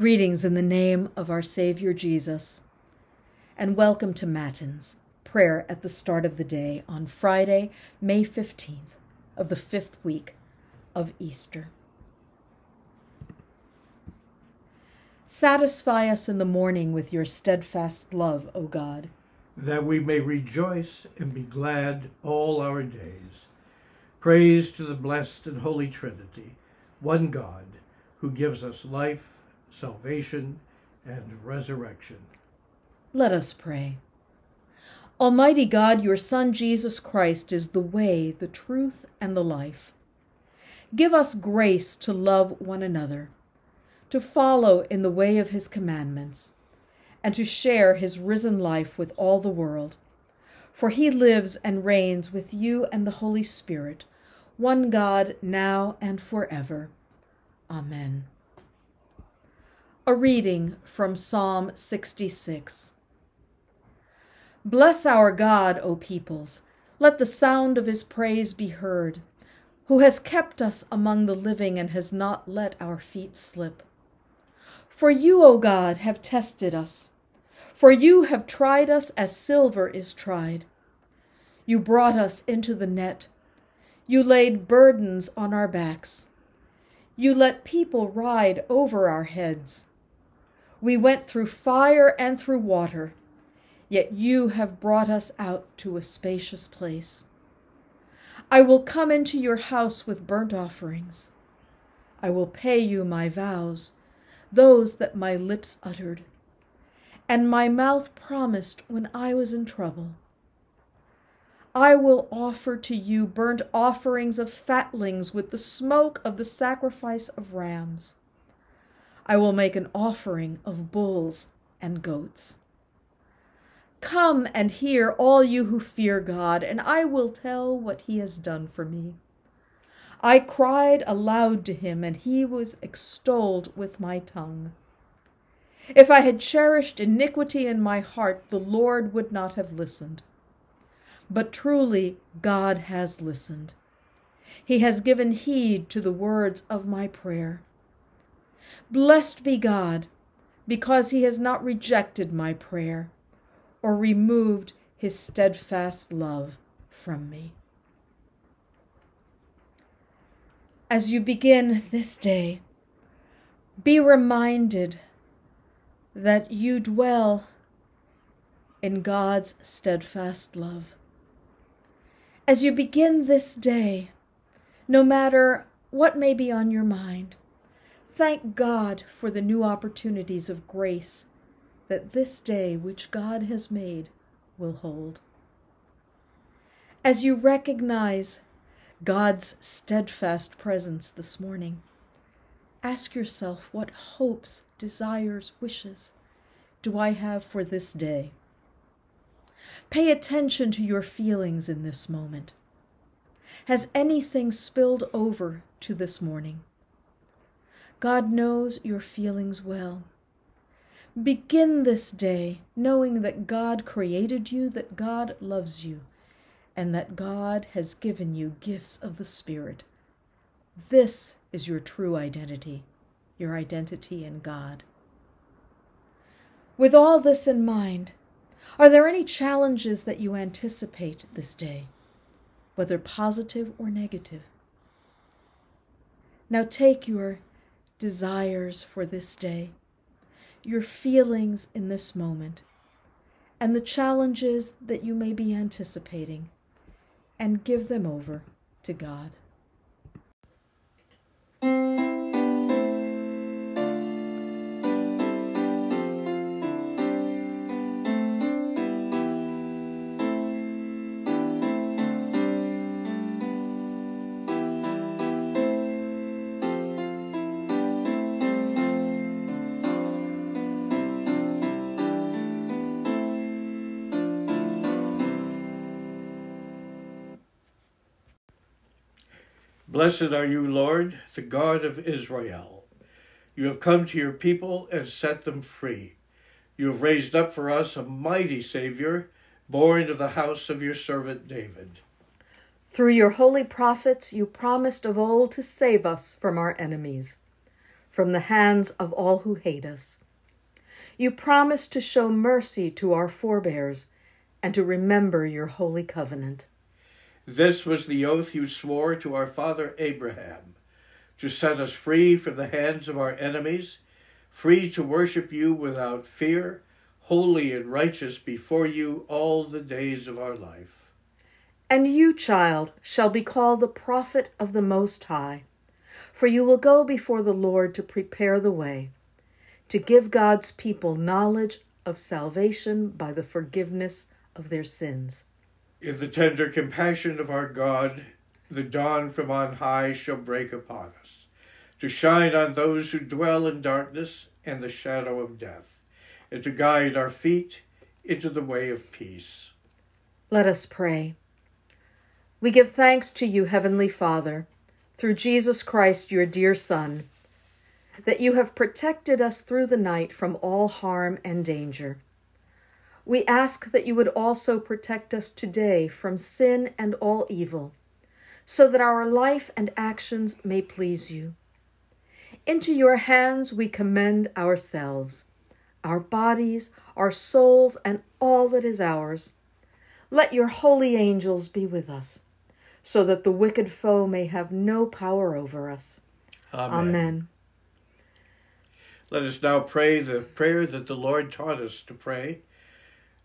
Greetings in the name of our Savior Jesus, and welcome to Matins, prayer at the start of the day on Friday, May 15th of the fifth week of Easter. Satisfy us in the morning with your steadfast love, O God, that we may rejoice and be glad all our days. Praise to the blessed and holy Trinity, one God, who gives us life salvation, and resurrection. Let us pray. Almighty God, your Son Jesus Christ is the way, the truth, and the life. Give us grace to love one another, to follow in the way of his commandments, and to share his risen life with all the world. For he lives and reigns with you and the Holy Spirit, one God, now and forever. Amen. A reading from Psalm 66. Bless our God, O peoples. Let the sound of his praise be heard, who has kept us among the living and has not let our feet slip. For you, O God, have tested us. For you have tried us as silver is tried. You brought us into the net. You laid burdens on our backs. You let people ride over our heads. We went through fire and through water, yet you have brought us out to a spacious place. I will come into your house with burnt offerings. I will pay you my vows, those that my lips uttered, and my mouth promised when I was in trouble. I will offer to you burnt offerings of fatlings with the smoke of the sacrifice of rams. I will make an offering of bulls and goats. Come and hear, all you who fear God, and I will tell what he has done for me. I cried aloud to him, and he was extolled with my tongue. If I had cherished iniquity in my heart, the Lord would not have listened. But truly, God has listened. He has given heed to the words of my prayer. Blessed be God, because he has not rejected my prayer or removed his steadfast love from me. As you begin this day, be reminded that you dwell in God's steadfast love. As you begin this day, no matter what may be on your mind, Thank God for the new opportunities of grace that this day which God has made will hold. As you recognize God's steadfast presence this morning, ask yourself what hopes, desires, wishes do I have for this day? Pay attention to your feelings in this moment. Has anything spilled over to this morning? God knows your feelings well. Begin this day knowing that God created you, that God loves you, and that God has given you gifts of the Spirit. This is your true identity, your identity in God. With all this in mind, are there any challenges that you anticipate this day, whether positive or negative? Now take your desires for this day, your feelings in this moment, and the challenges that you may be anticipating, and give them over to God. Blessed are you, Lord, the God of Israel. You have come to your people and set them free. You have raised up for us a mighty Savior, born of the house of your servant David. Through your holy prophets, you promised of old to save us from our enemies, from the hands of all who hate us. You promised to show mercy to our forebears and to remember your holy covenant. This was the oath you swore to our father Abraham to set us free from the hands of our enemies, free to worship you without fear, holy and righteous before you all the days of our life. And you, child, shall be called the prophet of the Most High, for you will go before the Lord to prepare the way, to give God's people knowledge of salvation by the forgiveness of their sins. In the tender compassion of our God, the dawn from on high shall break upon us, to shine on those who dwell in darkness and the shadow of death, and to guide our feet into the way of peace. Let us pray. We give thanks to you, Heavenly Father, through Jesus Christ, your dear Son, that you have protected us through the night from all harm and danger. We ask that you would also protect us today from sin and all evil so that our life and actions may please you. Into your hands we commend ourselves, our bodies, our souls, and all that is ours. Let your holy angels be with us, so that the wicked foe may have no power over us. Amen. Amen. Let us now pray the prayer that the Lord taught us to pray.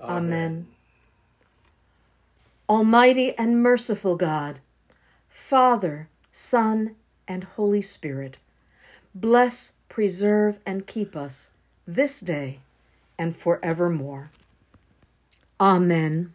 Amen. Almighty and merciful God, Father, Son, and Holy Spirit, bless, preserve, and keep us this day and forevermore. Amen.